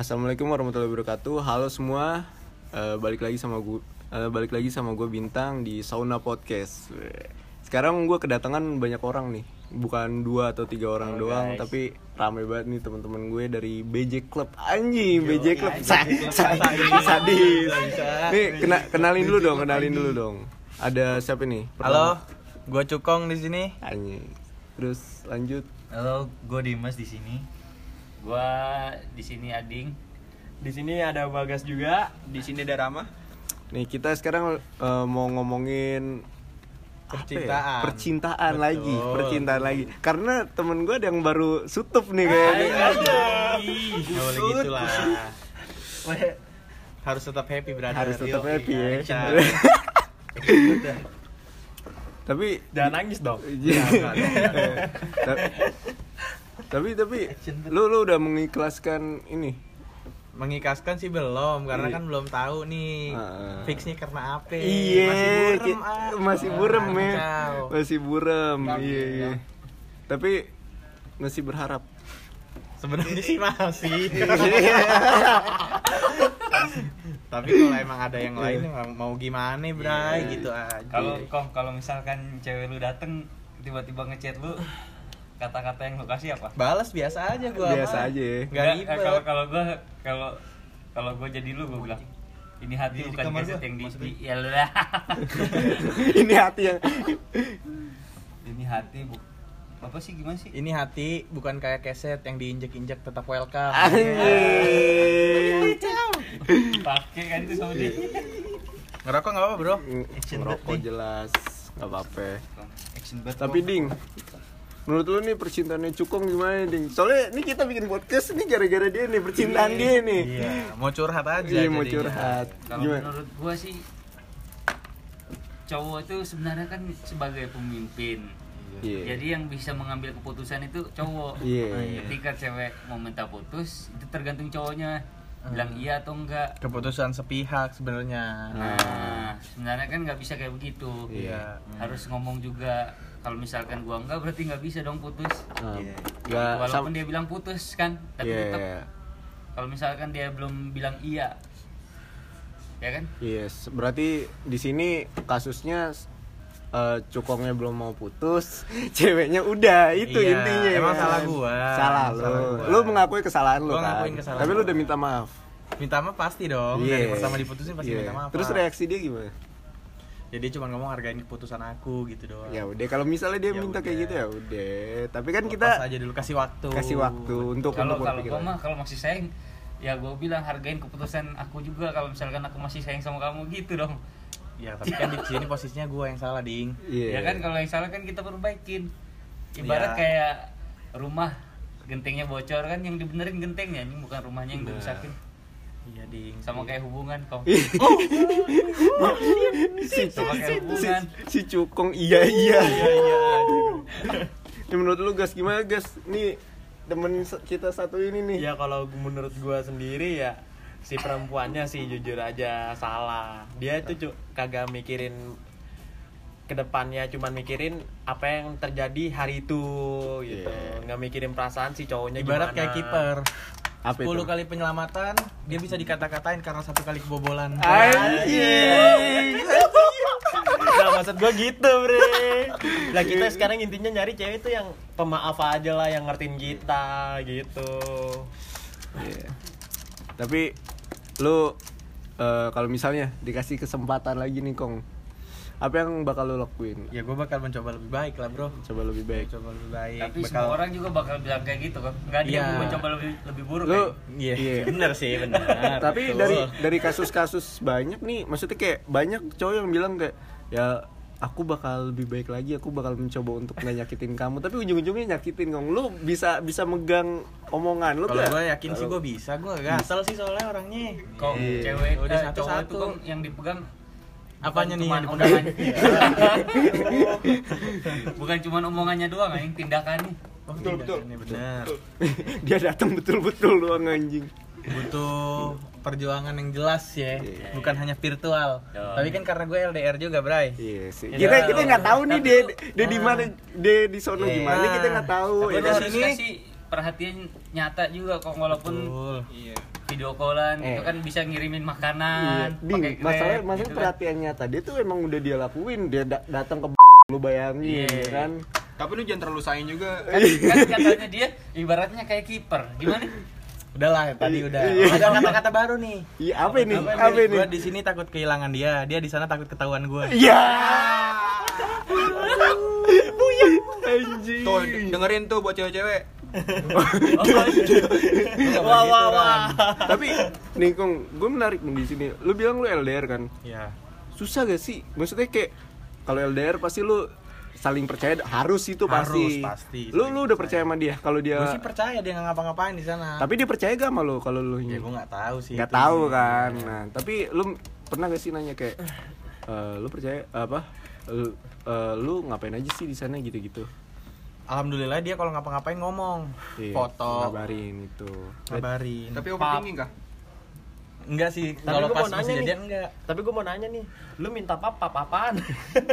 Assalamualaikum warahmatullahi wabarakatuh. Halo semua, Eh, balik lagi sama gue, balik lagi sama gue bintang di Sauna Podcast. Sekarang gue kedatangan banyak orang nih, bukan dua atau tiga orang Halo, doang, guys. tapi rame banget nih teman-teman gue dari BJ Club anjing, BJ Club Sa- sa- sadis. Nih kena, kenalin dulu dong, kenalin dulu dong. Ada siapa nih? Halo, gue Cukong di sini. Anjing. Terus lanjut. Halo, gue Dimas di sini. Gua di sini Ading. Di sini ada Bagas juga, di sini ada Rama. Nih kita sekarang eh, mau ngomongin ya? Percintaan. percintaan Betul. lagi, percintaan lagi. Karena temen gue ada yang baru sutup nih kayaknya. Boleh gitu lah. Harus tetap happy brother. Harus tetap happy ya. Action. tapi Jangan nangis dong. Iya. Ta- tapi tapi lu lu udah mengikhlaskan ini. Mengikhlaskan sih belum karena Iya. kan belum tahu nih Ah. fixnya karena apa. Iya, masih burem, ah. masih burem ya. Kacau. Masih burem. Iya, iya. Tapi masih berharap. Sebenarnya sih masih. Tapi kalau emang ada yang lain mau- mau gimana, Bray, Iya. gitu aja. Kalau kalau misalkan cewek lu dateng tiba-tiba ngechat lu kata-kata yang lu kasih apa? balas biasa aja gua. Biasa mah. aja ya. Gak Nggak, ribet. eh, Kalau kalau gua kalau kalau gua jadi lu gua bilang ini hati bukan gua, yang di, maksudnya. di ya lah. ini hati yang ini hati bu apa sih gimana sih? Ini hati bukan kayak keset yang diinjek-injek tetap welcome. anjing. Pakai kan itu sama dia. Ngerokok nggak apa bro? Ngerokok jelas, nggak apa-apa. Tapi ding, menurut lu nih percintaannya Cukong gimana ding? Soalnya ini kita bikin podcast nih gara-gara dia nih percintaan dia nih. Iya, mau curhat aja. Iya mau curhat. kalau Gimana? menurut gua sih cowok itu sebenarnya kan sebagai pemimpin Iya. jadi yang bisa mengambil keputusan itu cowok Iya. Nah, ketika cewek mau minta putus itu tergantung cowoknya bilang iya atau enggak Keputusan sepihak sebenarnya. nah sebenarnya kan nggak bisa kayak begitu Iya. harus ngomong juga kalau misalkan gua enggak berarti nggak bisa dong putus Nah, Iya. nggak walaupun sam- dia bilang putus kan tapi Iya, tetap iya. kalau misalkan dia belum bilang iya ya kan Yes, berarti di sini kasusnya eh, Cukongnya belum mau putus, ceweknya udah itu Iya, intinya. emang kan? salah gua. Salah lu. salah gua. Lu mengakui kesalahan lu kan. kesalahan Tapi lu udah minta maaf. Minta maaf pasti dong. Iya. Dari pertama diputusin pasti Iya. minta maaf. Terus reaksi dia gimana? Jadi cuma ngomong hargain keputusan aku gitu doang. Ya udah kalau misalnya dia Ya minta kayak gitu ya udah. Tapi kan Lepas kita aja dulu kasih waktu. kasih waktu untuk kalau untuk kalau lagi. mah kalau masih sayang ya gue bilang hargain keputusan aku juga kalau misalkan aku masih sayang sama kamu gitu dong Ya tapi kan di sini posisinya gua yang salah ding. Iya. ya kan kalau yang salah kan kita perbaikin ibarat Iya. kayak rumah gentengnya bocor kan yang dibenerin gentengnya ini bukan rumahnya yang dirusakin Iya ding. sama kayak hubungan kok si, Sama kayak si, hubungan. si Cukong iya iya. Iya iya. Ini menurut lu gas gimana gas? Nih temen kita satu ini nih. Ya kalau menurut gua sendiri ya si perempuannya sih jujur aja salah. Dia itu cu- kagak mikirin ke depannya cuman mikirin apa yang terjadi hari itu gitu Iya. nggak mikirin perasaan si cowoknya Ibarat gimana. kayak kiper. Apa 10 itu? kali penyelamatan dia bisa dikata-katain karena satu kali kebobolan. Anjing. nah maksud gua gitu bre lah kita sekarang intinya nyari cewek itu yang pemaaf aja lah yang ngertiin kita gitu Iya. Tapi lu eh, kalau misalnya dikasih kesempatan lagi nih Kong, apa yang bakal lu lakuin? Ya gue bakal mencoba lebih baik lah bro. Coba lebih baik. Coba lebih baik. tapi bakal... semua orang juga bakal bilang kayak gitu kan nggak dia Iya. yang mencoba lebih lebih buruk Lu kan? Iya, Iya. bener sih, bener. Tapi Betul. dari dari kasus-kasus banyak nih, maksudnya kayak banyak cowok yang bilang kayak ya aku bakal lebih baik lagi, aku bakal mencoba untuk nggak nyakitin kamu, tapi ujung-ujungnya nyakitin Kong. Lu bisa bisa megang omongan lu kalau gue yakin sih gue bisa, gue gasel sih soalnya orangnya. kok Iya. cewek Udah eh, itu kan yang dipegang Apanya nih yang dipegang? omongannya bukan cuma omongannya doang anjing tindakannya Oh, Betul, betul, betul. bener. Dia datang betul-betul doang anjing. Butuh perjuangan yang jelas ya, Iya. bukan hanya virtual. Yo. Tapi kan karena gue LDR juga, Bray. Iya sih. Ya, Kita kita nggak tahu nih dia dia di mana dia di sono Iya. gimana kita nggak tahu. tapi ya harus sini- kasih perhatian nyata juga kok walaupun Betul. Iya. Video callan Eh. itu kan bisa ngirimin Iya, makanan Ding, pakai Grab, masalah masalah gitu kan. perhatian nyata dia tuh emang udah dia lakuin dia da- datang ke lu bayangin Iya. kan Tapi lu jangan terlalu sayang juga. kan, kan katanya dia ibaratnya kayak kiper gimana Udahlah, tadi udah. Iya. Ada kata-kata baru nih. iya apa ini Apa apa ini Gua di sini takut kehilangan dia, dia di sana takut ketahuan gue. iya anjing Tuh, dengerin tuh buat cewek-cewek. Wah, wah, wah. tapi nih kong gue menarik nih di sini. Lu bilang lu LDR kan? Ya. susah gak sih? Maksudnya kayak kalau LDR pasti lu saling percaya harus itu Harus, pasti. pasti, lu lu udah percaya. sama dia? Kalau dia Gue sih percaya dia nggak ngapa-ngapain di sana. tapi dia percaya gak sama lu kalau lu ya gue nggak tahu sih. nggak itu tahu sih. kan. Nah tapi lu pernah gak sih nanya kayak "Eh, lu percaya apa lu, eh, lu ngapain aja sih di sana? Gitu-gitu Alhamdulillah dia kalau ngapa-ngapain ngomong, Iya, foto, ngabarin itu ngabarin. Tapi overthinking kah? enggak sih, Tapi kalau pas mau nanya masih nih. jadian enggak. Tapi gue mau nanya nih, lu minta pap pap apaan?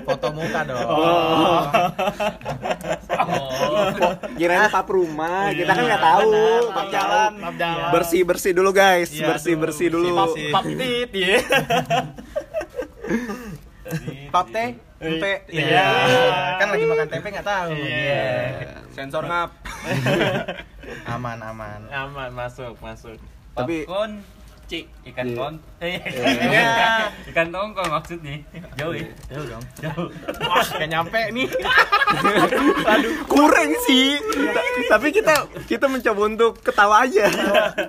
Foto muka dong. oh oh kirain pap rumah kita kan nggak tahu pap jalan jalan, pap jalan. bersih bersih dulu guys Iya, bersih bersih dulu pap tit ya. Pap teh, tempe. Iya. Iya. Kan lagi makan tempe nggak tahu. Iya. Sensor ngap. Aman, aman. Aman masuk masuk. Tapi- Popcorn, cik ikan Iya. kon eh Iya. ikan tongkol maksudnya jauh ya Jauh dong. jauh Wah, kayak nyampe nih. kurang sih tapi kita kita mencoba untuk ketawa aja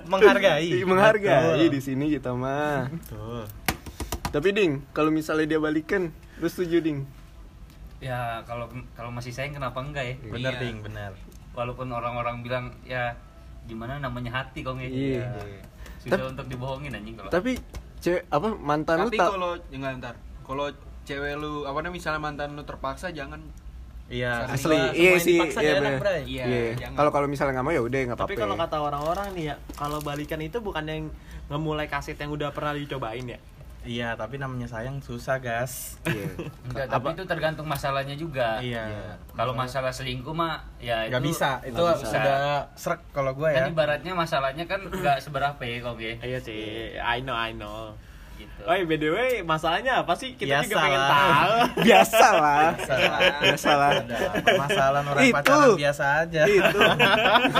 Menghargai. menghargai di sini kita mah Betul. Tapi ding kalau misalnya dia balikan lu setuju ding ya kalau kalau masih sayang kenapa enggak ya Bener, Iya. Ding, bener. walaupun orang-orang bilang ya gimana namanya hati kong ya Iya. susah Tapi- untuk dibohongin anjing kalau tapi cewek apa mantan lu Tapi tak kalau jangan ntar. Kalau cewek lu apa namanya misalnya mantan lu terpaksa jangan Iya. asli iya sih iya. Bray. Iya, Iya. jangan. kalau kalau misalnya nggak mau ya udah nggak apa-apa Tapi kalau kata orang-orang nih ya, kalau balikan itu bukan yang ngemulai kaset yang udah pernah dicobain ya. Iya, tapi namanya sayang susah, gas. Iya. enggak tapi itu tergantung masalahnya juga Iya. kalau masalah selingkuh mah ya Gak itu bisa, itu nggak bisa. sudah serak kalau gue ya. kan ibaratnya masalahnya kan nggak seberapa ya kok ya Iya sih, I know, I know. Gitu Oh, by the way, masalahnya apa sih? Kita juga Biasa pengen lah. tahu. biasa lah Salah. biasa lah Ada masalah orang Itu. pacaran biasa aja. itu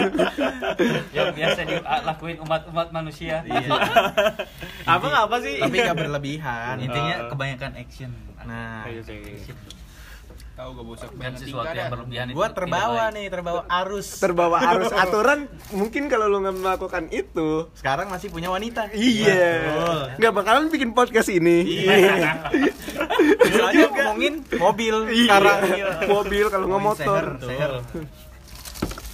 yang biasa dilakuin umat-umat manusia Iya. apa nggak apa sih? Tapi gak berlebihan. intinya Oh. kebanyakan action Nah, Iya sih. Tahu gak bosan dan sesuatu yang berlebihan itu terbawa nih, terbawa arus. terbawa arus aturan mungkin kalau lu nggak melakukan itu Sekarang masih punya wanita. iya Betul. nggak bakalan bikin podcast ini Iya. Soalnya ngomongin mobil sekarang. Iya. mobil kalau nggak motor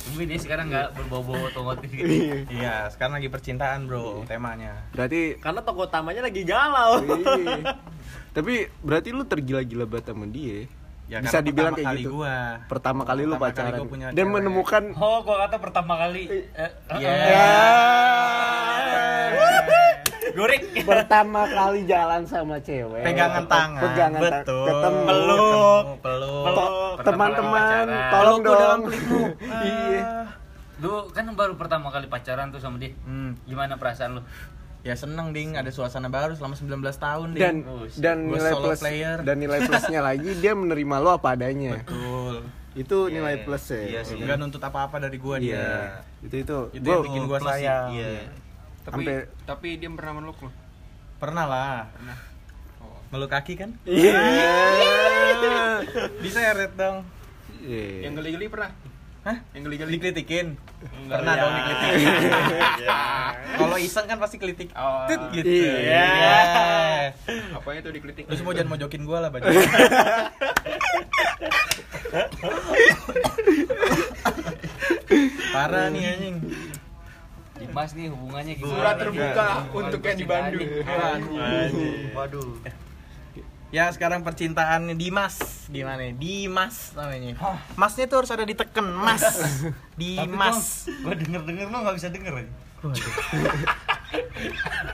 mungkin dia sekarang nggak berbau-bau otomotif gitu Iya. Iya, sekarang lagi percintaan, Bro, temanya. berarti Karena toko utamanya lagi galau. iya. tapi berarti lu tergila-gila banget sama dia Ya, bisa dibilang kayak kali gitu gua. pertama kali lu Pertama kali pacaran gua punya dan cewek. menemukan oh gua kata pertama kali eh, Iya. Ya. Goreng. pertama kali jalan sama cewek Pegangan tangan. pegangan Betul. ketemu Peluk. Peluk. Teman-teman tolong dalam dong iya lu kan baru pertama kali pacaran tuh sama dia Hmm. gimana perasaan lu Ya seneng ding, ada suasana baru selama 19 tahun ding. dan Oh, dan Gua nilai solo plus player. dan nilai plusnya lagi dia menerima lo apa adanya Betul. itu Iya, nilai plus ya iya sih. Enggak nuntut apa-apa dari gua iya dia. itu itu Itu gua yang bikin gua sayang. iya tapi Sampai- tapi dia pernah meluk lu Pernah lah. pernah oh. Meluk kaki kan? iya Diseret dong. Iya. yang geli-geli pernah Hah? yang geli-geli Dikritikin? Enggak. Pernah Iya. dong dikritikin. Kalau iseng kan pasti kritik. Oh. Tit gitu. Iya. apanya tuh dikritik Lu semua jangan mojokin gua lah baju. Parah nih anjing. Dimas nih hubungannya gimana surat terbuka untuk yang di Bandung nih. waduh Ya sekarang percintaannya Dimas Gimana nih? Dimas namanya Masnya tuh harus ada diteken Mas Dimas Bang, gua denger-denger lu nggak bisa denger aja.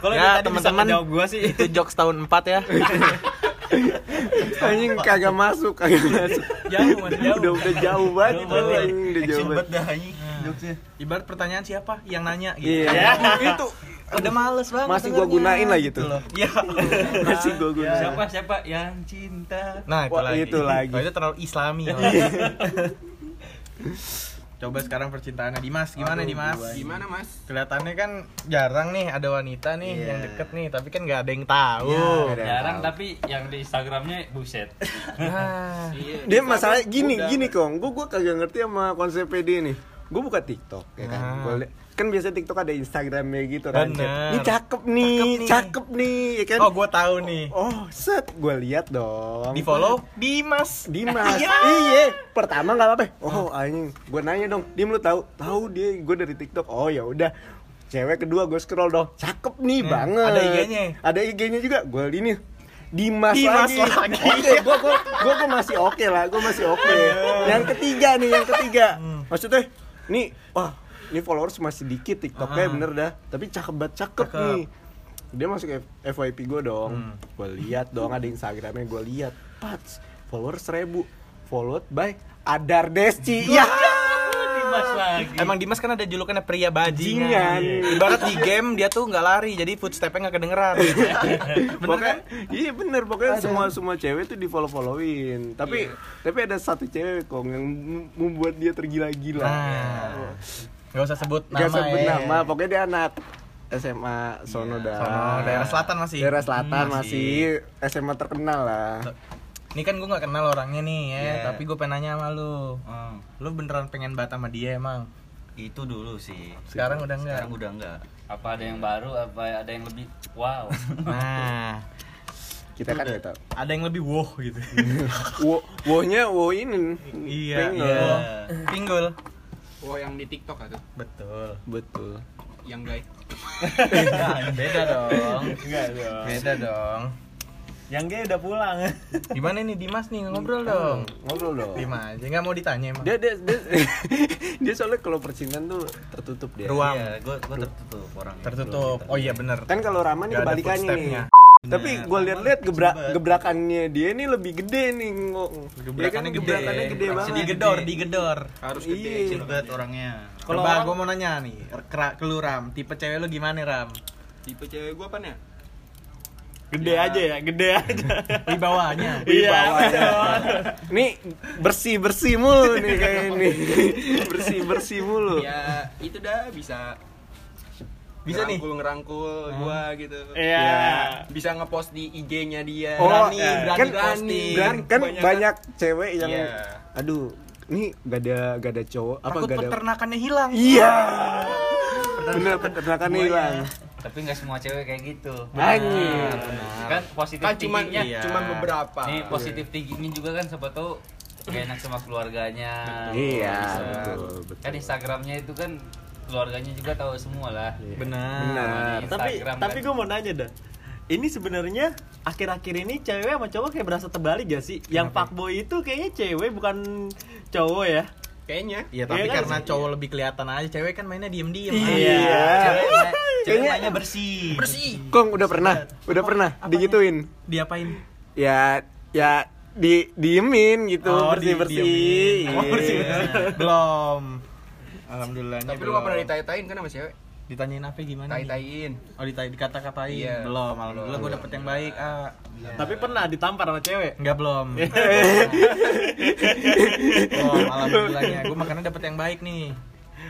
Kalau Ya, teman-teman. ngejawab gua sih. Itu jokes tahun 4 ya anjing kagak masuk kagak masuk Jauh mas jauh udah udah jauh banget Jauh banget. anjing, udah jauh banget dah anjing. Jokesnya. Ibarat pertanyaan siapa yang nanya gitu iya itu udah males banget Masih gua gunain lah gitu. loh. Iya. Masih gua gunain. Siapa siapa yang cinta? Nah, itu Wah, lagi. itu lagi. Oh, itu terlalu islami. ya. Coba sekarang percintaannya Dimas, gimana Aduh, Dimas? Gimana mas? Kelihatannya kan jarang nih ada wanita nih Iya. yang deket nih, tapi kan nggak ada yang tahu. Iya, ada. Jarang tahu. tapi yang di Instagramnya buset. Nah, Iya. Dia di masalah gini udah- gini kong, gue gue kagak ngerti sama konsep dia nih. Gue buka TikTok ya kan. Nah. Kan biasa TikTok ada Instagramnya gitu kan. Bener. Ini cakep nih, Cakep nih. cakep nih, ya kan. oh gue tahu nih. Oh, set, gue lihat dong. Di follow Dimas. Dimas. iya. Pertama nggak apa-apa. Oh, anjing. Gue nanya dong, Dim lu tahu? Tahu dia gue dari TikTok. Oh, ya udah. Cewek kedua gue scroll dong. Cakep nih Hmm, banget. ada IG-nya? Ada IG-nya juga. Gue ini Dimas, Dimas lagi. lagi. Oke, gue gue gue masih oke lah. Gue masih oke. yang ketiga nih, yang ketiga. Hmm. Maksudnya nih, wah, ini followers masih dikit TikToknya Ah. bener dah. Tapi cakep banget, cakep, Cakep. nih. Dia masuk F- FYP gue dong. Hmm. Gue lihat dong ada Instagramnya gue lihat. Pats, followers seribu. Followed by Adar Desci. Ya. Dimas lagi. Emang Dimas kan ada julukannya pria bajingan. Bajingan. Ibarat di game dia tuh nggak lari, jadi footstepnya nggak kedengeran. Bener Pokoknya, kan? iya bener pokoknya semua semua cewek tuh di follow followin tapi tapi ada satu cewek kok yang mem- membuat dia tergila-gila Nah, nggak usah sebut nama Gak sebut ya. nama pokoknya dia anak SMA sono dah Sono, daerah selatan masih. daerah selatan Hmm, masih. SMA terkenal lah Ini kan gue nggak kenal orangnya nih ya, Iya. tapi gue pengen nanya sama lu. Hmm, Lu beneran pengen banget sama dia emang? itu dulu sih. Sekarang udah enggak? Sekarang udah enggak. Apa ada yang baru? Apa ada yang lebih wow? Nah, kita kan tahu ada yang lebih wow gitu. wo wohnya wo ini iya, Pengen. iya. Pinggul. Oh yang di TikTok atau Betul. betul yang guys. Beda dong. Enggak dong. Beda dong. Yang gay udah pulang. Gimana nih Dimas nih ngobrol dong? ngobrol dong Dimas, nggak mau ditanya emang. dia dia dia, dia soalnya kalau percintaan tuh tertutup dia Ruang. Iya, gua gua tertutup orang. Tertutup. Oh iya bener. kan kalau Rama nih kebalikannya nih tapi gue lihat-lihat gebrak gebrakannya dia ini lebih gede nih ngok Gebrakannya gede. gebrakannya gede banget Digedor, digedor. Harus Iya. gede. Cilbet orangnya. Kalau orang- gue mau nanya nih, kera, ke lu Ram, tipe cewek lu gimana Ram? Tipe cewek gua apa nih? Gede aja ya, gede aja. Wibawanya. Iya. nih bersih bersih mulu nih kayak ini bersih bersih mulu Ya itu dah bisa Bisa nih? ngerangkul ngerangkul gua gitu. Iya. Ya. Bisa ngepost di IG-nya dia. Oh, Berani, ya. berani kan, posting. kan, kan Kebanyakan- banyak cewek yang Iya. aduh ini gak ada gak ada cowok apa Takut gak ada peternakannya hilang. iya bener peternakannya hilang Tapi nggak semua cewek kayak gitu. Anjir. Kan positif Kan cuman tingginya. iya. cuman beberapa. Nih positif tingginya juga kan siapa tahu gak enak sama keluarganya. iya Bisa. betul betul Kan Instagramnya itu kan keluarganya juga tahu semua lah. Benar. benar tapi Instagram, tapi kan? gue mau nanya dah. Ini sebenarnya akhir-akhir ini cewek sama cowok kayak berasa terbalik gak sih? Yang fuckboy itu kayaknya cewek bukan cowok ya. Kayaknya. Iya, tapi Iya kan karena sih? cowok lebih kelihatan aja, cewek kan mainnya diem-diem. Iya. Cewek, ma- cewek mainnya bersih. Bersih. Kong udah pernah udah pernah Apanya? digituin Diapain? ya ya di diemin gitu Oh, bersih di- bersih diemin. Oh, bersih, Iya. Belum. Alhamdulillahnya Tapi lu gak pernah ditai-taiin kan sama cewek? Ditanyain apa gimana? nih? Tai-taiin. Oh, ditai dikata-katain. Iya. Belum, alhamdulillah gue dapet yang baik, ah. Tapi pernah ditampar sama cewek. Enggak belum. oh, alhamdulillahnya. Gue makanya dapet yang baik nih.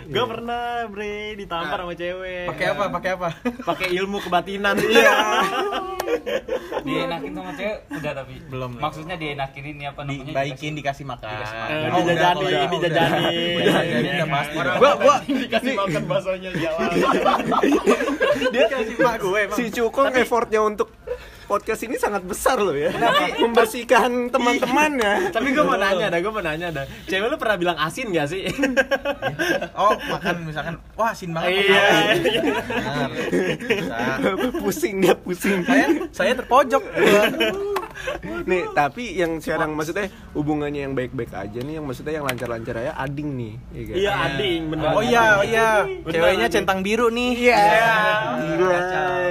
Gue pernah bre ditampar sama cewek. Pakai apa? Pakai apa? Pakai ilmu kebatinan. Iya. Dienakin sama cewek udah tapi Belum. Maksudnya dienakin ini apa namanya? Dibaikin, dikasih makan. Dikasih Eh, makan. Oh, udah, dijajani, kalau udah, dijajani. udah. Dijajani udah pasti. gua gua Dikasih makan baksonya jalan. dia kasih mak gue emang. si Cukong effortnya untuk podcast ini sangat besar loh ya membersihkan teman-temannya Tapi gue mau nanya dah, gue mau nanya dah. Cewek lu pernah bilang asin gak sih? Oh, makan misalkan, wah asin banget. Iya. Pusing dia pusing Saya saya terpojok. nih tapi yang sekarang maksudnya hubungannya yang baik-baik aja nih yang maksudnya yang lancar-lancar aja ading nih ya kan? Iya, ading bener. Oh iya, oh iya. Bener, Ceweknya Ading. centang biru nih. Iya. Gila,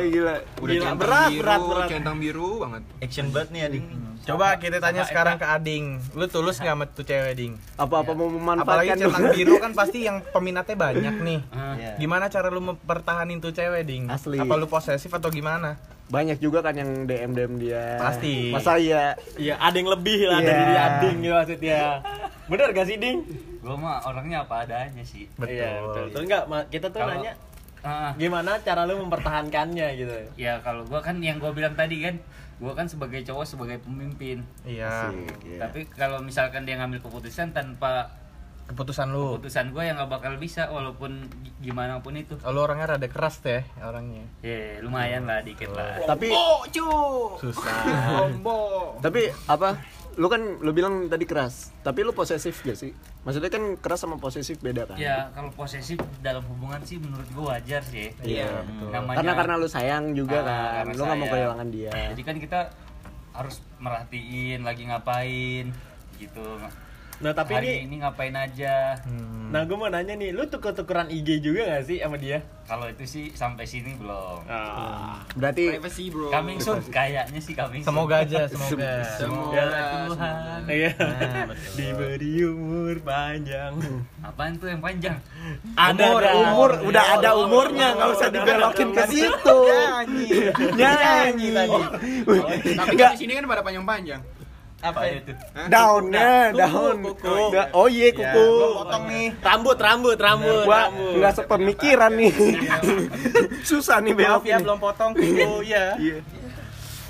gila. Udah Gila, centang berat, biru, berat, berat. centang biru banget. Action banget nih ading. Coba kita tanya sekarang ke Ading. Lu tulus nggak sama tuh cewek, Ding? Apa-apa mau Apalagi memanfaatkan centang biru kan pasti yang peminatnya banyak nih. Iya. Gimana cara lu mempertahanin tuh cewek, Ding? Asli. Apa lu posesif atau gimana? Banyak juga kan yang DM DM dia. Pasti. Masa iya? Iya, ada yang lebih lah Iya. dari dia ading gitu maksudnya. Bener gak sih, Ding? Gue mah orangnya apa adanya sih. Iya, betul. Terus enggak, kita tuh Kalau- nanya Ah, gimana cara lu mempertahankannya gitu. ya kalau gue kan yang gue bilang tadi kan, gue kan sebagai cowok sebagai pemimpin. Iya. Iya. Tapi kalau misalkan dia ngambil keputusan tanpa Keputusan lu. keputusan gue yang gak bakal bisa walaupun gi- gimana pun itu. Kalau orangnya rada keras deh orangnya. Ya lumayan lah dikit lah. Tapi Susah. tapi apa? Lu kan lu bilang tadi keras. Tapi lu posesif gak sih? Maksudnya kan keras sama posesif beda kan? Ya kalau posesif dalam hubungan sih menurut gue wajar sih. Iya, betul. Namanya, Karena karena lu sayang juga Ah, kan. karena Lu gak mau kehilangan dia. Jadi kan kita harus merhatiin lagi ngapain gitu. Nah, tapi Hari ini ini ngapain aja. Hmm. Nah, gue mau nanya nih, lu tuker-tukeran IG juga gak sih sama dia? Kalau itu sih sampai sini belum. Ah. Berarti Privacy, bro. Coming soon kayaknya sih coming soon. Semoga aja, semoga. Semoga Tuhan. semoga. Iya. Nah, betul. Diberi umur panjang. Apaan tuh yang panjang? Ada umur, dah. umur udah ada umurnya, nggak usah dibelokin ke situ. Nyanyi. Nyanyi tadi. Tapi kan di sini kan pada panjang-panjang. Apa itu? Daunnya, daun. Da- Oh iya Ya, kuku. potong nih. Rambut, rambut, rambut, Gua nggak sepemikiran nih. Susah nih belokin. ya belum potong kuku ya. Iya.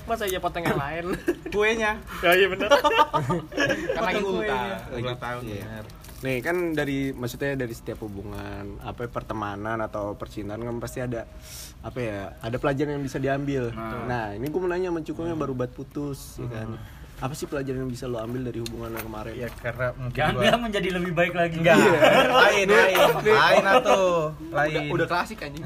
Masa iya potong yang lain? Kuenya. Ya iya bener. Kan lagi ulta. Ulang tahun. Iya. Nih kan dari maksudnya dari setiap hubungan apa ya, pertemanan atau percintaan kan pasti ada apa ya ada pelajaran yang bisa diambil. Nah, ini gue mau nanya sama Cukong yang baru bat putus, ya kan? Apa sih pelajaran yang bisa lo ambil dari hubungan lo kemarin? Ya karena mungkin Jangan gua bilang menjadi lebih baik lagi. enggak. Lain, lain. Lain atuh. Udah, Lain. udah klasik anjing.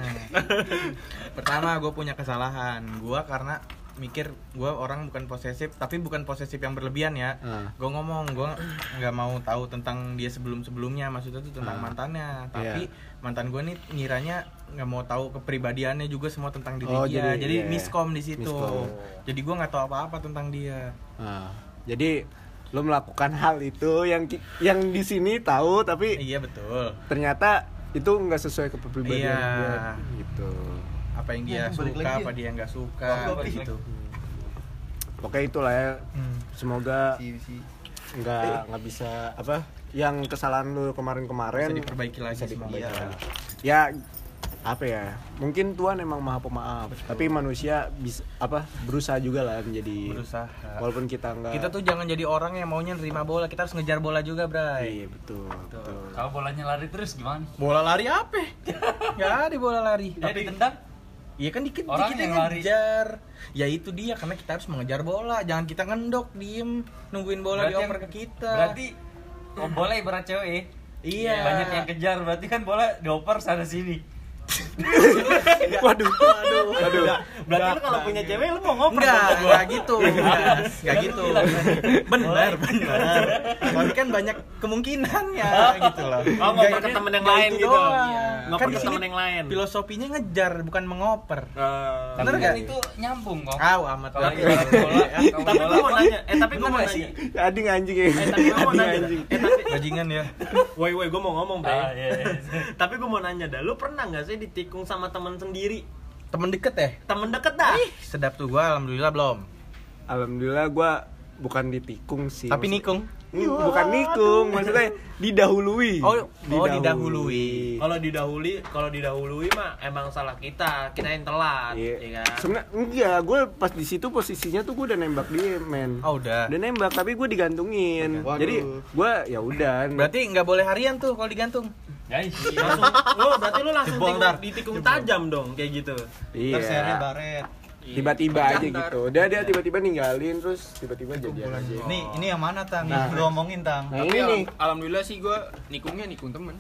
Pertama gue punya kesalahan. Gue karena mikir gue orang bukan posesif tapi bukan posesif yang berlebihan ya Ah. gue ngomong gue nggak mau tahu tentang dia sebelum sebelumnya maksudnya tuh tentang Ah. mantannya tapi mantan gue nih ngiranya nggak mau tahu kepribadiannya juga semua tentang diri Oh, dia jadi- jadi, iya. miskom di situ Miskom. jadi gue nggak tahu apa-apa tentang dia Nah, jadi lo melakukan hal itu yang yang di sini tahu tapi iya betul ternyata itu nggak sesuai kepribadian Iya. dia gitu. apa yang dia balik suka lagi apa ya. dia nggak suka gitu Oke itulah ya. Hmm. Semoga Si si nggak nggak bisa apa yang kesalahan lu kemarin-kemarin Bisa diperbaiki lagi bisa diperbaiki Iya. lagi. Ya apa ya? Mungkin Tuhan emang maha pemaaf, tapi manusia bisa apa berusaha juga lah menjadi berusaha walaupun kita nggak kita tuh jangan jadi orang yang maunya nerima bola kita harus ngejar bola juga bray iya betul betul. Kalau bolanya lari terus gimana? bola lari apa nggak ada bola lari Tapi ditendang Iya kan dikit Orang dikit yang lari. ngejar. Ya itu dia karena kita harus mengejar bola. Jangan kita ngendok diem nungguin bola Berarti dioper yang- ke kita. Berarti oh, bola ibarat cewek ya? iya. Banyak yang kejar berarti kan bola dioper sana sini. waduh waduh waduh Berarti lu kalau punya cewek lu mau ngoper Enggak, enggak gitu. Enggak, gitu. tadi. Benar, benar. Tapi kan banyak kemungkinannya gitu loh. Oh, ngoper ke temen yang lain itu gitu. doang. Ngoper Kan ke temen yang lain. Filosofinya ngejar bukan mengoper. Eh, Bener kan itu nyambung kok. Aw, amat bola, kalau tapi gua mau nanya, eh tapi gua mau nanya. ading anjing ya Eh tapi gua mau nanya. Eh tapi Bajingan ya. woi woi gua mau ngomong, Bre. Ah, iya, iya. Tapi gua mau nanya dah, lu pernah nggak sih ditikung sama teman sendiri? Temen deket ya? Temen deket dah. Sedap tuh gua alhamdulillah belum. alhamdulillah gua bukan ditikung sih Tapi Maksud- nikung. Bukan nikung maksudnya didahului Oh, oh, didahului. Kalau didahului, kalau didahului mah emang salah kita, kita yang telat, Iya. ya kan? Sebenarnya enggak, gue pas di situ posisinya tuh gue udah nembak dia, men. Oh, udah. Udah nembak tapi gue digantungin. Waduh. Jadi gue ya udah. Berarti nggak boleh harian tuh kalau digantung. Guys, langsung lu berarti lu langsung Jebol, tikung, Dar. ditikung tajam dong kayak gitu. iya. Tersernya baret. Tiba-tiba aja gitu. Dia dia tiba-tiba ninggalin terus tiba-tiba jadian aja. Nih, ini yang mana tang? Nah. Lu ngomongin tang. Nah, Tapi ini nih. al- alhamdulillah sih gue nikungnya nikung temen.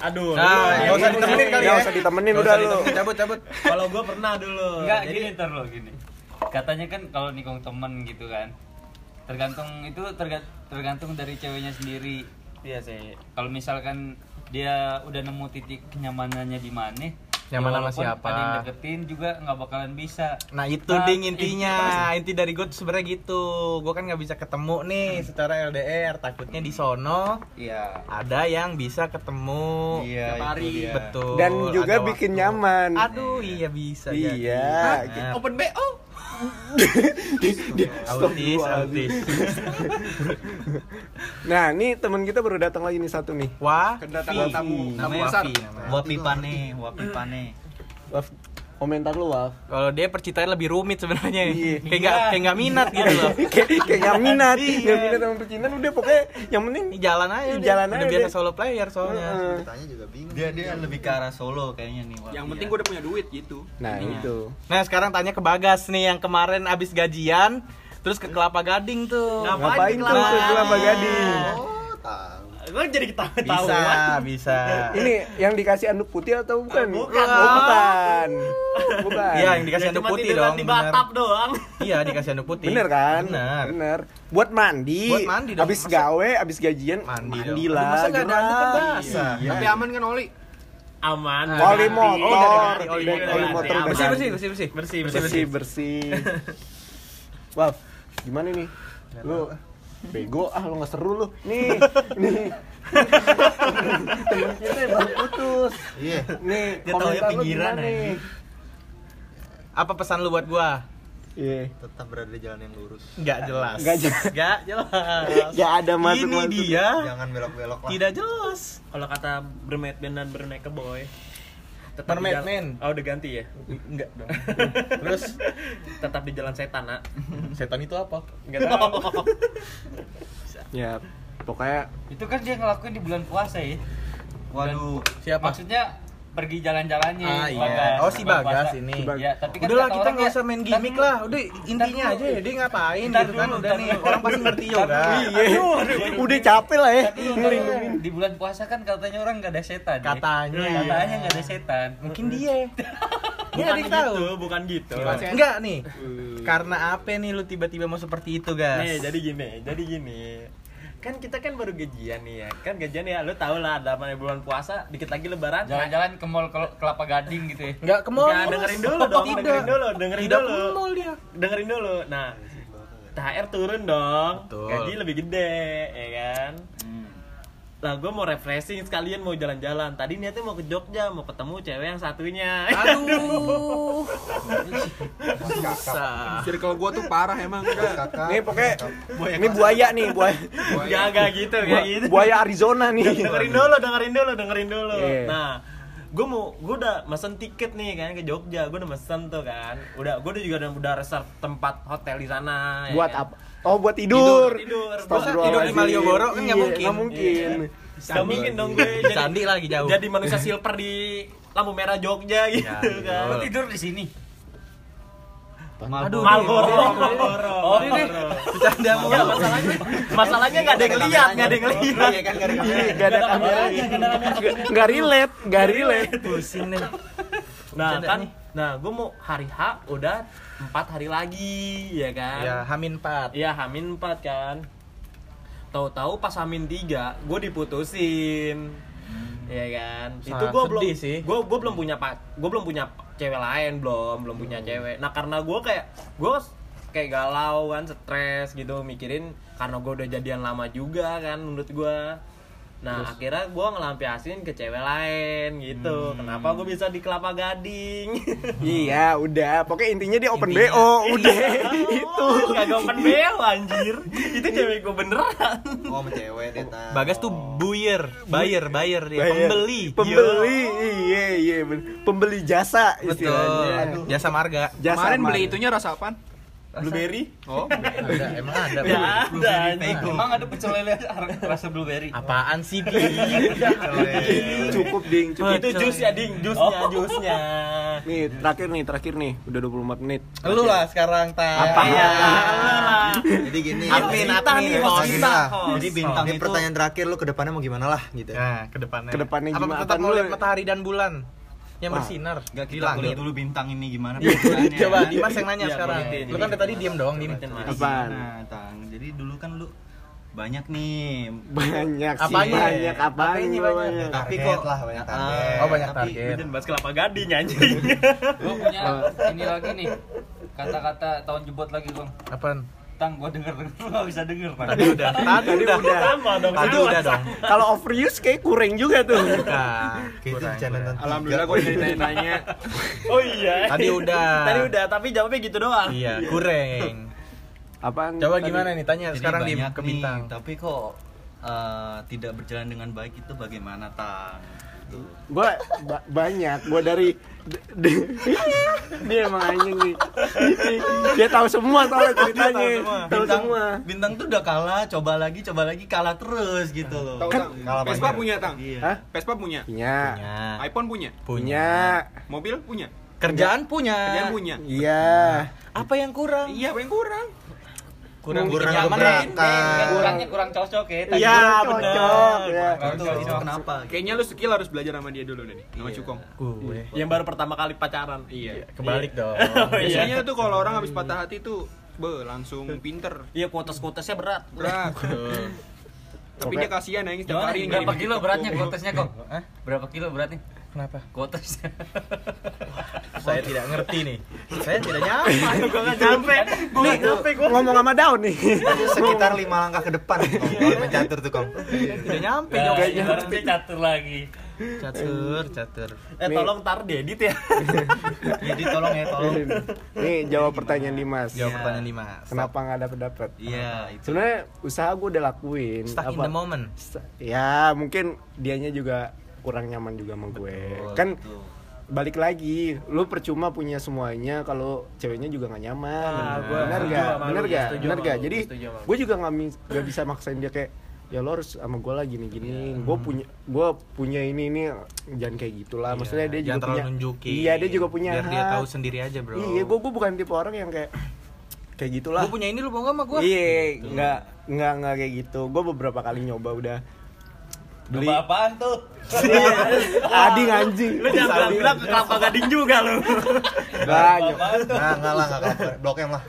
Aduh, Nah, yang usah ini- ditemenin kali ya. usah ditemenin udah lu. Cabut, cabut. Kalau gua pernah dulu. enggak Jadi gini ntar lo gini. katanya kan kalau nikung temen gitu kan tergantung itu terga- tergantung dari ceweknya sendiri Iya sih. kalau misalkan dia udah nemu titik kenyamanannya di mana Nyaman ya sama walaupun siapa. ada yang deketin juga nggak bakalan bisa Nah itu Nah, ding intinya Inti dari gue sebenarnya gitu Gue kan nggak bisa ketemu nih secara LDR Takutnya di sono Iya. Ada yang bisa ketemu Iya, hari. Betul Dan juga bikin waktu. nyaman. Aduh iya bisa jadi. Iya. Nah, Open BO. Autis, autis Nah, nih teman kita baru datang lagi nih satu nih. Wah Kedatangan tamu tamu Namanya namanya. Wapi pane, wapi pane. Waf, komentar lu, Waf. Kalau dia percintaan lebih rumit sebenarnya Iya. Kayak nggak kayak nggak minat gitu loh kayak kayak nggak minat, Iya. nggak minat sama percintaan udah pokoknya yang penting Ini jalan aja udah. Jalan Udah aja biasa deh. solo player soalnya Heeh. Tanya juga bingung. Dia dia lebih ke arah solo kayaknya nih. Wapi Yang ya. penting gue udah punya duit gitu. Nah, itu. Nah sekarang tanya ke Bagas nih yang kemarin abis gajian Terus ke Kelapa Gading tuh Ngapain tuh Kelapa ke Kelapa Gading? Gading? Oh, tahu. Gue jadi ketawa-tawa. Bisa, bisa Ini yang dikasih anduk putih atau bukan? Bukan. Oh, bukan. Bukan. Iya yang dikasih Ya, anduk cuma putih dong di batap doang. Iya dikasih anduk putih Bener kan? Bener Bener. Buat mandi. Buat mandi dong. Abis Masa- gawe, abis gajian Mandi mandi, dong. lah. Masa nggak ada anduk kan basah? Iya. Tapi aman kan Oli? Aman. Ah, Oli motor. Oh. Oli motor. Bersih, ganti. bersih, bersih, bersih Bersih, bersih bersih Wah, gimana nih? Lu bego ah lu nggak seru lu. Nih, nih. Temen kita yang baru putus. Iya. Nih, Dia komentar lu pinggiran nih? Apa pesan lu buat gua? Iya. Tetap berada di jalan yang lurus. Nggak jelas Nggak jelas. Nggak jelas Gak ada masuk Ini masuk. dia Jangan belok-belok lah. Tidak jelas Kalau kata Bermaid Band dan Bermaid Boy tetap Mermaid di jalan- Man. Oh udah ganti ya? Enggak dong Terus Tetap di jalan setan, nak. Setan itu apa? Enggak tahu. Ya, pokoknya itu kan dia ngelakuin di bulan puasa ya Waduh. Siapa? maksudnya pergi jalan-jalannya Ah iya. Bagas, Oh si Bagas ini. Si Bagas. Ya, tapi kan Udahlah kita nggak usah main gimmick lah. Udah intinya aja ya dia ngapain gitu kan udah nih. Orang pasti ngerti juga. iya. Udah capek lah ya di bulan puasa kan katanya orang nggak ada setan ya. Katanya. katanya nggak ada setan Mungkin dia. Ini Bukan yang tahu. gitu, bukan gitu. Enggak nih. Karena apa nih lu tiba-tiba mau seperti itu, guys? Nih, jadi gini, jadi gini. Kan kita kan baru gajian nih ya. Kan gajian ya lu tau lah ada namanya bulan puasa, dikit lagi lebaran. jalan-jalan ke mall Kel- kelapa gading gitu ya Enggak ke mall. Dengerin dulu dong, Tidak. dengerin dulu, dengerin Tidak dulu. ke mall dia. Dengerin dulu. Nah, THR turun dong. Betul. Gaji lebih gede, ya kan? Lah gue mau refreshing sekalian mau jalan-jalan. Tadi niatnya mau ke Jogja, mau ketemu cewek yang satunya. Aduh. Bisa. Circle gue tuh parah emang. Kakak. Nih pokoknya ini buaya nih, buaya. Enggak, enggak gitu, kayak gitu. Buaya Arizona nih. dengerin dulu, dengerin dulu, dengerin dulu. Iya. Nah, gue mau, gue udah mesen tiket nih kan ke Jogja, gue udah mesen tuh kan. Udah, gue udah juga udah, udah reserve tempat hotel di sana. ya Buat kan. apa? Oh, buat tidur. Tidur, tidur. Tidur di Malioboro kan nggak Iya, mungkin. nggak mungkin. Gak mungkin dong gue jadi, Sandi lagi jauh. jadi manusia silver di lampu merah Jogja gitu Ya, kan. Lu tidur di sini Aduh, Malboro. Malboro. Oh, ini. Bercanda mulu. Enggak, masalahnya masalahnya nggak ada yang lihat, nggak ada yang lihat. Iya kan gara Iya, Gak ada kameranya. Gak relate, gak relate. Pusing nih. Nah kan. Nah gue mau hari H udah empat hari lagi, ya kan? Ya, Hamin 4. Iya Hamin 4 kan. Tahu-tahu pas Hamin 3 gue diputusin. Iya kan? Itu Sangat gue belum sih. gue gue belum punya pak gue belum punya cewek lain belum belum punya cewek. Nah karena gue kayak gue kayak galau kan stres gitu mikirin karena gue udah jadian lama juga kan menurut gue nah akhirnya gue ngelampiasin ke cewek lain gitu kenapa gue bisa di kelapa gading Iya, udah. Pokoknya intinya dia open Intinya. BO, udah. Itu. Kagak open BO anjir Itu cewek gue beneran Oh, sama cewek dia tahu. Bagas tuh buyer, buyer, buyer dia, Bayar. pembeli. Pembeli. Iya, iya, bener. Pembeli jasa Betul. istilahnya. Jasa marga. Jasa Kemarin beli marga. itunya rasa apaan? Blueberry Oh, Ada, emang ada. Ya ada emang ada pecel lele rasa blueberry Apaan sih, Bi? Cukup, Ding. Cukup. Itu jus ya ding, jusnya, jusnya Nih, terakhir nih, terakhir nih. Udah 24 menit. Lu lah sekarang, Ta. Apa? Iya Jadi gini. Admin, admin. nih, Oh, kita. Jadi bintang Ini pertanyaan terakhir lu ke depannya mau gimana lah gitu. Nah, ke depannya. Ke depannya Apa gimana? tetap mau lihat matahari dan bulan? Yang bersinar Gak di kita kulik langit. dulu bintang ini gimana pikirannya. Coba Dimas yang nanya Iya, sekarang. Lu kan dari tadi diem doang, Dim. Apaan? Nah, Tang. Jadi dulu kan lu banyak nih banyak sih Apanya? banyak apanya Apanya banyak, banyak? tapi kok lah, banyak Ah, target. Oh, banyak tapi- target. Dan bahas kelapa gading anjing. Gue punya ini lagi nih. Kata-kata tahun jebot lagi, Bang. Apaan? Tang, gue denger denger lu gak bisa denger, Bang. Tadi udah. Tadi udah. Sama dong. Tadi sama. udah dong. kalau overuse kayak kurang juga tuh Kurang, kurang. Alhamdulillah gue dari nanya Oh iya. Tadi udah. Tadi udah, tapi jawabnya gitu doang. Iya, kurang. apaan Coba tadi? gimana nih tanya Jadi sekarang di ke nih, bintang. tapi kok eh, tidak berjalan dengan baik itu bagaimana tang Gue banyak. Gue dari dia emang anjing nih. Dia tahu semua soalnya ceritanya. tahu bintang, semua. bintang tuh udah kalah coba lagi coba lagi kalah terus gitu loh. Tahu Kan- kalah Vespa banyak. punya Tang? Iya. Hah? Vespa punya? Punya. Punya. iPhone punya? Punya. Mobil punya? Kerjaan punya. Kalian punya? Iya. Apa yang kurang? Iya apa yang kurang Kurang Kurang gebrakan. Kurangnya kurang cocok ya. iya ya itu kenapa Kayaknya lu skill harus belajar sama dia dulu nih Sama Iya. Cukong Gue. Yang baru pertama kali pacaran. Iya Kebalik dong. Biasanya tuh kalau orang habis patah hati tuh Be, langsung pinter Iya, kuotas-kuotasnya berat. Berat Tapi dia kasihan ya setiap hari Berapa kilo beratnya kuotesnya kok? Hah? Berapa kilo beratnya? Kenapa? Kuotesnya. Saya tidak ngerti nih. Saya tidak nyampe. Gue gak nyampe. Gue gak nyampe gue. ngomong sama daun nih sekitar lima langkah ke depan kalau main catur tuh kong Tidak nyampe. Nah, jawabnya. ibaratnya catur lagi. Catur, catur. Eh, Nih. tolong tar diedit ya. jadi tolong ya tolong nih jawab pertanyaan Dimas Jawab Iya. pertanyaan Dimas. kenapa nggak dapet dapet iya itu sebenarnya usaha gue udah lakuin Stuck in the moment. Ya mungkin dianya juga kurang nyaman juga sama gue. Betul, kan betul. balik lagi lu percuma punya semuanya kalau ceweknya juga nggak nyaman. Ah, bener gak bener gak bener gak jadi gue juga nggak bisa maksain dia kayak ya lo harus sama gue lah gini gini gue punya gue punya ini ini jangan kayak gitulah. Maksudnya dia Iya, juga punya nunjukin. iya dia juga punya Biar dia tahu sendiri aja, Bro. iya gue gue bukan tipe orang yang kayak kayak gitulah. Gue punya ini lu mau gak sama gue? iya nggak nggak nggak kayak gitu. Gue beberapa kali nyoba udah beli. Coba apaan tuh? ading anjing. Lu jangan bilang ke kelapa gading juga lu. banyak Nah, enggak. lah, enggak apa Blok M lah.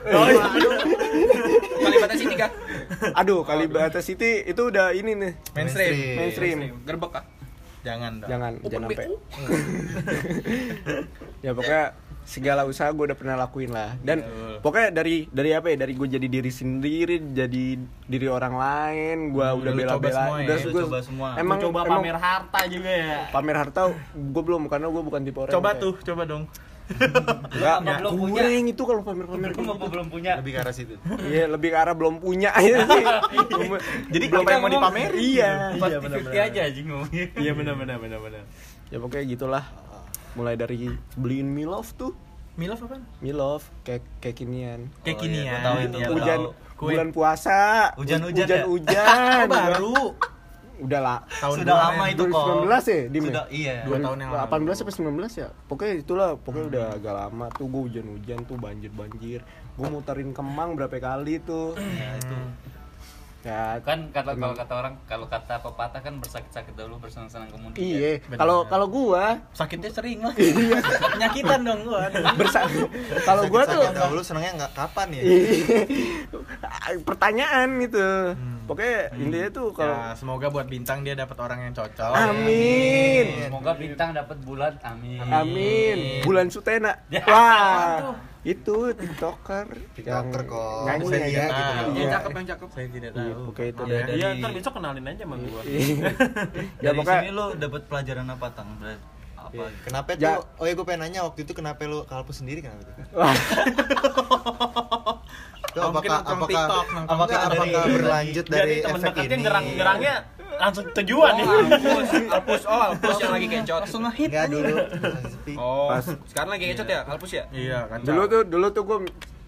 Kalibata City kah? aduh Kalibata City itu udah ini nih. Mainstream. mainstream. Gerbek kah? Jangan dong. jangan jangan sampai. ya pokoknya segala usaha gue udah pernah lakuin lah dan pokoknya dari dari apa ya dari gue jadi diri sendiri jadi diri orang lain gue Hmm, udah lu bela coba bela semua ya? udah Lu gua- coba semua. emang coba emang pamer harta juga ya. pamer harta gue belum karena gue bukan tipe orang Coba yang tuh, coba dong. kayak, Apa belum punya? kurang itu kalau pamer pamer Kamu apa belum punya? Lebih ke arah situ Iya lebih ke arah belum punya aja sih. Jadi Belum apa yang mau dipamerin? Iya. Iya benar-benar aja anjing ngomongnya. Iya benar benar benar benar. Ya pokoknya gitulah. Mulai dari beliin Milov tuh. Milov apa? Milov kayak kayak kinian. Kayak Oh, iya, ya. tahu itu, gua Hujan bulan puasa. Hujan-hujan ya? Hujan-hujan. Baru. Udah lah. Tahun Sudah lama itu kok 2019 ya, Dim? Sudah, iya. Dua tahun yang lalu. 18 sampai 19 ya. Pokoknya itulah, pokoknya udah agak lama tuh gue hujan-hujan tuh banjir-banjir. Gue muterin Kemang berapa kali tuh. Ya, itu. Ya, Kan kata kalau kata orang kalau kata pepatah kan bersakit-sakit dahulu bersenang-senang kemudian. Iya, kalau kalau gua Sakitnya sering lah. Iya. Penyakitan dong gua. bersa kalau gua tuh dahulu senangnya enggak kapan ya? Iya. pertanyaan gitu. Pokoknya intinya tuh kalau Ya, semoga buat bintang dia dapat orang yang cocok. amin. Semoga bintang dapat bulan. Amin. Amin. Bulan Sutena. Ya, Wah. Itu TikToker yang TikToker kok. nyanyi Bisa ya, gitu. gitu loh. Yang Iya. cakep, yang cakep Saya tidak Iya, tahu. pokoknya itu Ya, deh. dari- Iya, ntar besok kenalin aja sama gua. ya Dari pokoknya sini lu dapat pelajaran apa tang? Apa? Kenapa Ya. tuh? Oh ya gue pengen nanya waktu itu kenapa lu kalpus sendiri kenapa tuh? Itu apakah apakah TikTok, apakah, apakah Dari- berlanjut dari efek ini? gerang-gerangnya langsung tujuan nih. Alpus, Alpus, oh Alpus yang lagi kencot Langsung ngehit. Enggak dulu. Oh, Pas. sekarang lagi kencot ya, Alpus ya? Iya kan. dulu tuh dulu tuh gue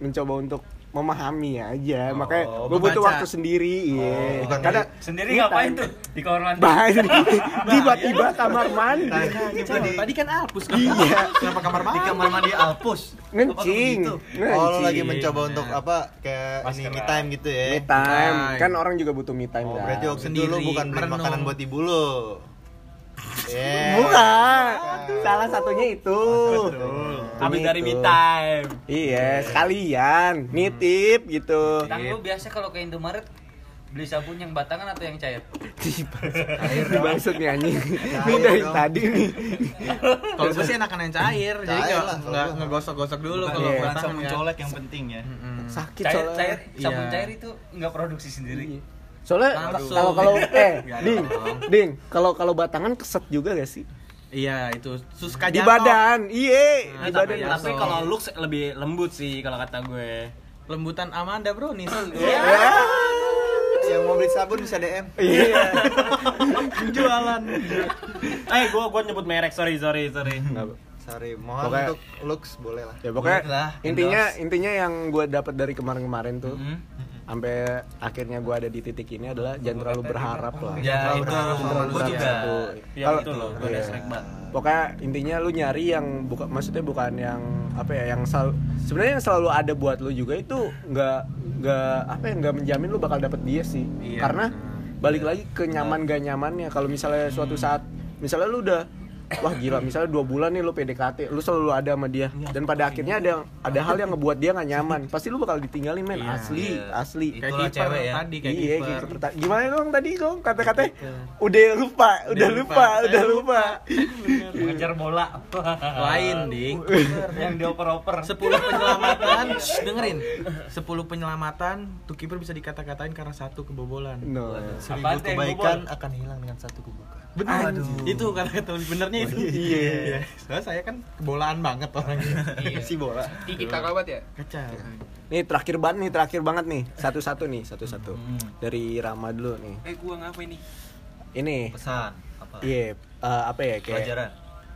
mencoba untuk memahami aja, makanya Oh, gue butuh waktu sendiri. Iya. bukan Karena Sendiri me ngapain time. tuh? Di kamar mandi. Bahaya. Tiba-tiba kamar mandi. Tadi, tadi kan Alpus kan. Iya. Kenapa kamar Di mandi? kamar mandi Alpus. Ngencing. Oh, lagi mencoba untuk apa kayak ini me time gitu ya? me time. Kan orang juga butuh me time Oh, kan. berarti waktu Sendiri, bukan beli makanan buat ibu lu. Bukan. Salah satunya itu. Habis dari me time. Iya, sekalian nitip gitu. Tang lu biasa kalau ke Indomaret beli sabun yang batangan atau yang cair? Air dimaksud nih anjing. Ini dari tadi nih. Kalau gue sih enakan yang cair, jadi Cair nggak ngegosok-gosok dulu kalau Iya. bukan batangan sabun kan. colek yang penting ya. Sakit Cair, cair, sabun Iya. cair itu nggak produksi sendiri. Soalnya kalau kalau eh ding ding kalau kalau batangan keset juga gak sih? Iya itu suska Di badan. Iya, Nah, di tapi badan. ya, Tapi kalau looks lebih lembut sih kalau kata gue. Lembutan Amanda bro nih. Yang mau beli sabun bisa DM. Iya. Jualan. Eh, gua gua nyebut merek. Sorry, sorry, sorry. Sorry, mohon Pokoknya- untuk looks boleh lah. Ya pokoknya lah, intinya intinya yang gue dapat dari kemarin-kemarin tuh Hmm. Sampai akhirnya gue ada di titik ini adalah jangan terlalu berharap lah. ya itu gue terlalu juga Kalau- betul loh. Gua iya. banget. Pokoknya intinya lu nyari yang bukan maksudnya bukan yang apa ya yang selalu sebenarnya yang selalu ada buat lu juga itu nggak nggak apa ya nggak menjamin lu bakal dapet dia sih. Iya. Karena balik lagi ke nyaman gak nyamannya kalau misalnya suatu saat misalnya lu udah wah gila misalnya dua bulan nih lu PDKT lu selalu ada sama dia dan pada akhirnya ada ada hal yang ngebuat dia nggak nyaman pasti lu bakal ditinggalin men Iya. asli Iya. asli Kayak cewek ya. tadi kayak iya kiper. kayak kiper ta- gimana dong tadi dong kata-kata udah lupa udah lupa lupa. udah lupa Mengejar bola. Lain ding. yang dioper-oper. 10 penyelamatan, Shh, dengerin. 10 penyelamatan tuh kiper bisa dikata-katain karena satu kebobolan. no Seribu kebaikan akan hilang dengan satu kebukaan. Benar. Itu kata-kata itu. Iya. Soalnya saya kan kebolaan banget orangnya. Iya. Si bola. Tiki kakabat ya? Kacau. nih terakhir banget nih terakhir banget nih satu-satu nih satu-satu dari Rama dulu nih Eh gua ngapa ini? ini pesan apa iya eh, apa ya kayak pelajaran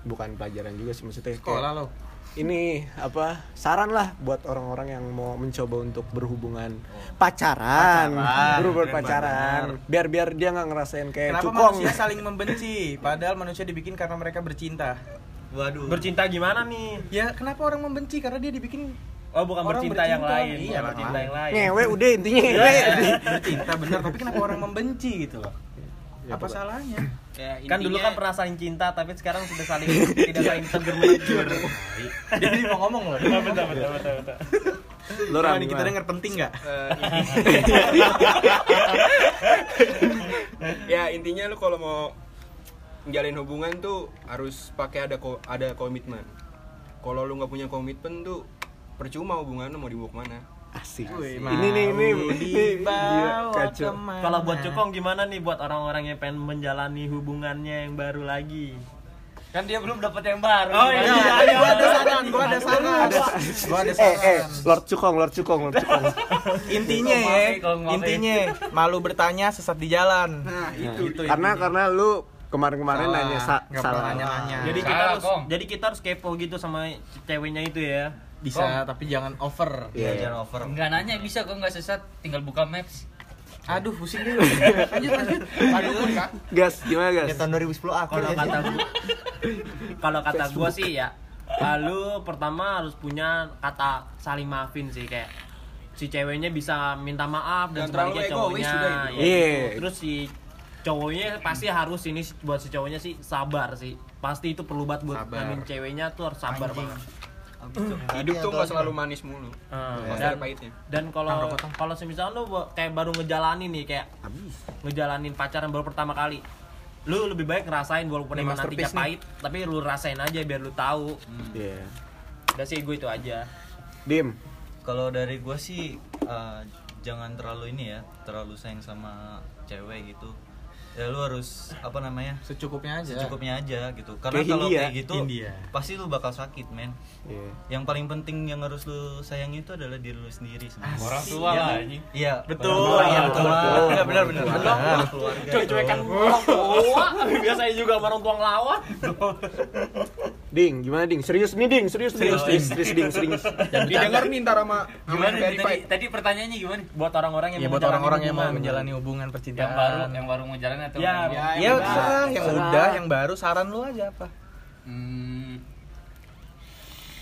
bukan pelajaran juga sih maksudnya kayak- Sekolah lo. Ini apa saran lah buat orang-orang yang mau mencoba untuk berhubungan pacaran, Pacaran, berhubungan keren pacaran, biar biar dia nggak ngerasain kayak Kenapa cukong. manusia saling membenci? Padahal manusia dibikin karena mereka bercinta. waduh Bercinta gimana nih? Ya kenapa orang membenci? Karena dia dibikin Oh, bukan Orang bercinta, yang bercinta. lain. Iya, bukan bercinta yang lain. Ngewe udah intinya ngewe. bercinta bener. Tapi kenapa orang membenci gitu loh? Ya, Apa pokok- salahnya? Ya, Kan dulu intinya- kan pernah saling cinta, tapi sekarang sudah saling tidak saling tegur menegur. Dia mau ngomong loh. betul, betul, betul, betul, betul. Lo Ram, kita denger penting nggak? ya intinya lu kalau mau menjalin hubungan tuh harus pakai ada ko- ada komitmen. Kalau lu nggak punya komitmen tuh percuma hubungan lu mau dibawa ke mana? Asik. Wih, Ini nih ini ini kacau. Kalau buat Cukong gimana nih buat orang-orang yang pengen menjalani hubungannya yang baru lagi? kan dia belum dapat yang baru. Oh, iya, Gimana? iya, gua ada saran, gua ada saran. Gua ada Eh eh saran. Lord Cukong, Lord Cukong, Lord Cukong. Intinya Kong ya, Kong, maaf, intinya malu bertanya sesat di jalan. Nah, Itu, karena karena lu kemarin-kemarin nanya sa- salah. nanya-nanya. Jadi kita Salah, harus Kong. jadi kita harus kepo gitu sama ceweknya itu ya. Bisa, tapi jangan over. Iya. jangan over Enggak nanya bisa kok nggak sesat, tinggal buka maps. Aduh, pusing deh. lanjut, lanjut. Aduh, Gas, gimana gas? Ya tahun 2010 akhir Kalau ya. kata gua, kalau kata gua sih ya, lalu pertama harus punya kata saling maafin sih kayak si ceweknya bisa minta maaf dan sebaliknya egois cowoknya. ya Iya. gitu. Terus si cowoknya pasti harus ini buat si cowoknya sih sabar sih. Pasti itu perlu banget buat Sabar. ngamin ceweknya tuh harus sabar banget. Hidup tuh nggak selalu manis mulu. Ah, Pasti dan ada pahitnya. dan kalau kalau semisal lu kayak baru ngejalanin nih kayak ngejalanin pacaran baru pertama kali lu lebih baik ngerasain walaupun Ini emang nantinya masterpiece nih. pahit tapi lu rasain aja biar lu tahu Iya. udah sih gue itu aja Dim. kalau dari gue sih eh, jangan terlalu ini ya terlalu sayang sama cewek gitu ya lu harus apa namanya secukupnya aja. secukupnya aja gitu karena Kayak kalau kayak gitu Hindia. pasti lu bakal sakit men Iya. yang paling penting yang harus lu sayangi itu adalah diri lu sendiri sebenarnya. Orang tua Iya. lah anjing. iya Betul. orang tua, Betul. orang tua. Benar, benar, cuek-cuekan orang tua biasanya juga orang tua ngelawan Ding, gimana Ding? Serius nih Ding, serius nih. Serius, serius Ding, serius. Didengar nih ntar sama Gimana nih, tadi, tadi pertanyaannya gimana? buat orang-orang yang Ya mau buat menjalani orang-orang yang mau hubungan. menjalani hubungan Yang percintaan. baru, yang baru mau jalan atau Ya, yang- ya, Ya, yang yang Terserah. udah, yang baru saran lu aja apa? Hmm,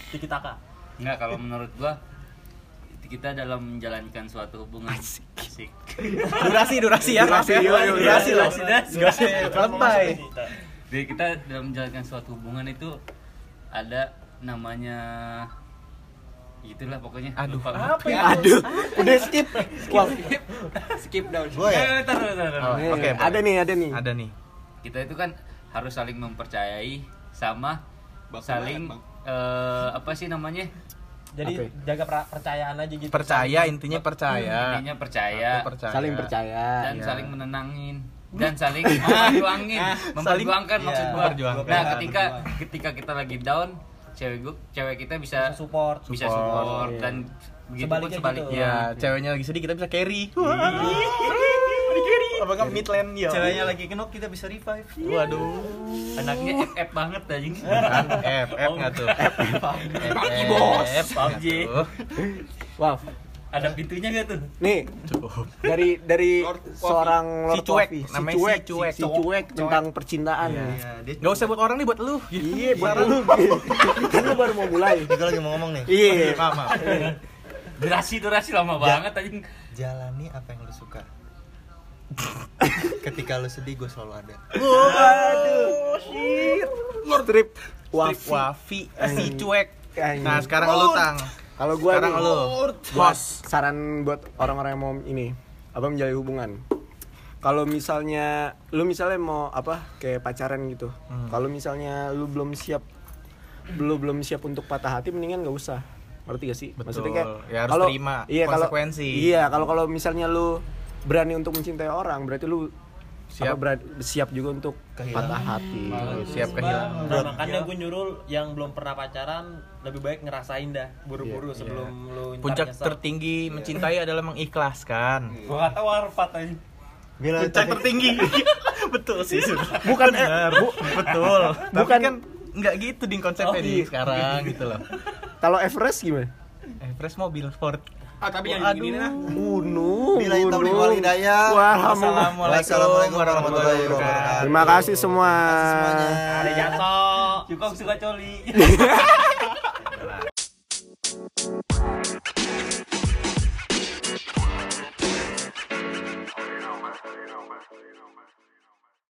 Tiki taka enggak kalau menurut gua kita dalam menjalankan suatu hubungan asik. Durasi, durasi ya. Durasi, yuk, durasi loh. durasi, durasi. Durasi, lebay. Jadi kita dalam menjalankan suatu hubungan itu ada namanya itulah pokoknya. Aduh, Lupa. apa ya? Aduh, udah skip. Wow. Skip down. Gua ya? Eh, tar, tar, tar, tar. Oh, Oke, ada nih, ada nih. Ada nih. Kita itu kan harus saling mempercayai sama Baku saling banget, eh, apa sih namanya? Jadi Apa ya? jaga percayaan aja gitu. Percaya intinya percaya. Intinya percaya percaya. Saling percaya. dan Iya. saling menenangin dan saling memperjuangin, memperjuangkan iya, maksud gua. memperjuangkan. Nah, ketika ketika kita lagi down, cewek gua, cewek kita bisa Bisa support. bisa Support, support iya. dan begitu pun Sebaliknya sebaliknya. gitu. Ya, ceweknya lagi sedih kita bisa carry. Apa kan midland ya? Ceweknya lagi kenok kita bisa revive. Waduh. Anaknya FF banget anjing. Kan F F nggak tuh? PUBG bos. PUBG. Wow. Ada pintunya gak tuh? Nih, dari dari Lord seorang Lord Si cuek, Coffee, si cuek, si cuek. si cuek tentang percintaan. Iya. Iya, dia Gak usah buat orang nih buat lu. Iya, buat lu. Kan lu baru mau mulai. Dia lagi mau ngomong nih. Iya. Maaf, maaf. Durasi durasi lama banget anjing. Jalani apa yang lu suka. Ketika lu sedih gue selalu ada. Waduh, shit. Strip Wafi, wafi. wafi, si cuek. Nah, sekarang lu tang. Kalau gua Sekarang nih, lu. gua saran buat orang-orang yang mau ini apa menjalin hubungan. Kalau misalnya lu misalnya mau apa kayak pacaran gitu. Hmm. Kalau misalnya lu belum siap belum belum siap untuk patah hati mendingan nggak usah. Ngerti gak sih? Betul. kayak Ya, harus kalau- terima iya, konsekuensi. iya, kalau kalau misalnya lu berani untuk mencintai orang, berarti lu Siap. apa, berani- siap juga untuk patah hati. Siap kehilangan. Nah, makanya gue nyuruh yang belum pernah pacaran lebih baik ngerasain dah buru-buru sebelum lu ntar Puncak nyesel. tertinggi mencintai adalah mengikhlaskan. Gua kata warpat anjing. Bila Puncak tertinggi. Betul sih. Bukan eh, Benar. bu- Betul. Tapi Bukan- kan nggak gitu ding konsepnya Oh, di iya. sekarang gitu loh. kalau Everest gimana? Fresh mobil Ford. Ah, tapi yang gini lah. Bunuh. Bila itu di wali daya. Wassalamualaikum warahmatullahi wabarakatuh. Terima kasih semua. semuanya. Ada jatuh. Cukup suka coli.